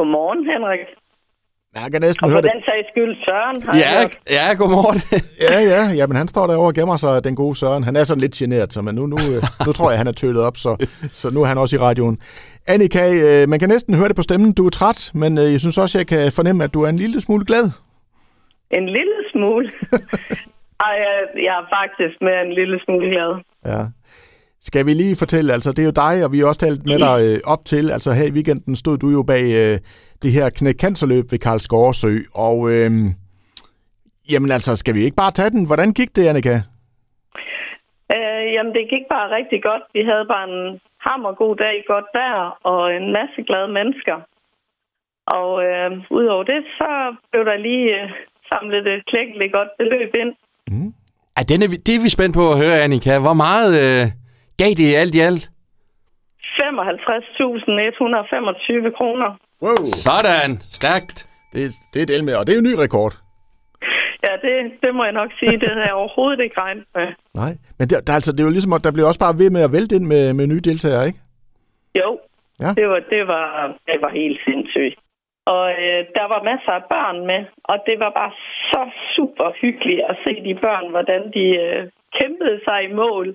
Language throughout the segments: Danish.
Godmorgen, Henrik. Jeg kan næsten Og høre for det. den sags skyld, Søren har jeg Ja, hørt. ja, godmorgen. Ja, ja, ja, men han står derovre og gemmer sig, den gode Søren. Han er sådan lidt generet, så men nu, nu, øh, nu tror jeg, han er tølet op, så, så nu er han også i radioen. Annika, øh, man kan næsten høre det på stemmen, du er træt, men øh, jeg synes også, jeg kan fornemme, at du er en lille smule glad. En lille smule. Ej, jeg, jeg er faktisk med en lille smule glad. Ja. Skal vi lige fortælle, altså det er jo dig, og vi har også talt med dig øh, op til, altså her i weekenden stod du jo bag øh, det her knæk cancerløb ved Karl Skorsø, og øh, jamen altså, skal vi ikke bare tage den? Hvordan gik det, Annika? Øh, jamen, det gik bare rigtig godt. Vi havde bare en hammergod dag godt der, og en masse glade mennesker. Og øh, udover det, så blev der lige øh, samlet et klækkeligt godt beløb ind. Ja, den er, vi- det er vi spændt på at høre, Annika. Hvor meget øh, gav det alt i alt? 55.125 kroner. Wow. Sådan. Stærkt. Det, det er del med, og det er jo en ny rekord. Ja, det, det må jeg nok sige. Det havde jeg overhovedet ikke regnet med. Nej, men der, der, altså, det jo ligesom, at der bliver også bare ved med at vælte ind med, med nye deltagere, ikke? Jo, Ja. ja. det, var, det, var, det var helt sindssygt. Og øh, der var masser af børn med, og det var bare så super hyggeligt at se de børn, hvordan de øh, kæmpede sig i mål.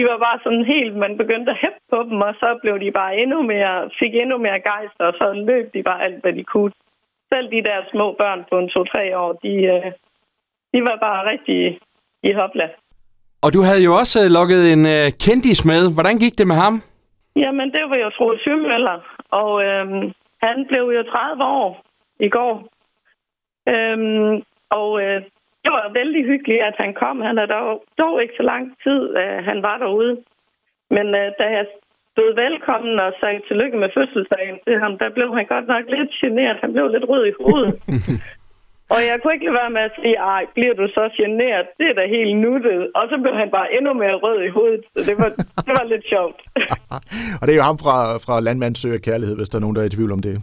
De var bare sådan helt, man begyndte at hæppe på dem, og så blev de bare endnu mere, fik endnu mere gejst, og så løb de bare alt, hvad de kunne. Selv de der små børn på en to-tre år, de, øh, de var bare rigtig i hopla. Og du havde jo også øh, lukket en øh, kendis med. Hvordan gik det med ham? Jamen, det var jo Troels Schømøller, og øhm, han blev jo 30 år i går. Øhm, og øh, det var vældig hyggeligt, at han kom. Han havde dog, dog ikke så lang tid, øh, han var derude. Men øh, da jeg stod velkommen og sagde tillykke med fødselsdagen til ham, der blev han godt nok lidt generet. Han blev lidt rød i hovedet. og jeg kunne ikke lade være med at sige, ej, bliver du så generet? Det er da helt nuttet. Og så blev han bare endnu mere rød i hovedet. Så det var, det var lidt sjovt. Og det er jo ham fra, fra Landmand søger kærlighed, hvis der er nogen, der er i tvivl om det.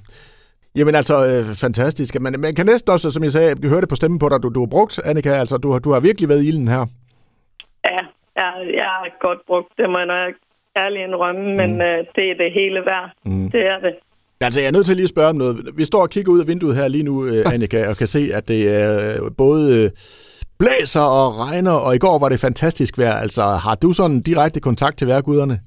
Jamen altså, øh, fantastisk. Men man kan næsten også, som jeg sagde, jeg høre det på stemmen på dig, du, du har brugt, Annika, altså du, har- du har virkelig været i ilden her. Ja, jeg, jeg har godt brugt det, må jeg nok ærligt indrømme, men Mm. øh, det er det hele værd. Mm. Det er det. Altså, jeg er nødt til lige at spørge om noget. Vi står og kigger ud af vinduet her lige nu, øh, Annika, og kan se, at det er øh, både øh, blæser og regner, og i går var det fantastisk vejr. Altså, har du sådan direkte kontakt til vejrguderne?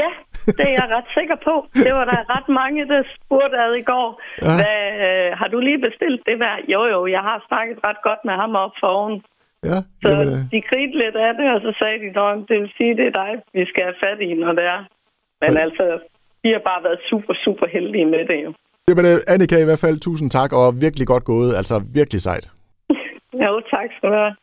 Ja, det er jeg ret sikker på. Det var der ret mange, der spurgte ad i går. Ja. Hvad, øh, har du lige bestilt det der? Jo, jo, jeg har snakket ret godt med ham op for oven. Ja, Så jamen, øh, de grinte lidt af det, og så sagde de, at det vil sige, det er dig, vi skal have fat i, når det er. Men Ja. altså, de har bare været super, super heldige med det jo. jamen, øh, Annika i hvert fald, tusind tak, og virkelig godt gået. Altså, virkelig sejt. Jo, tak skal du have.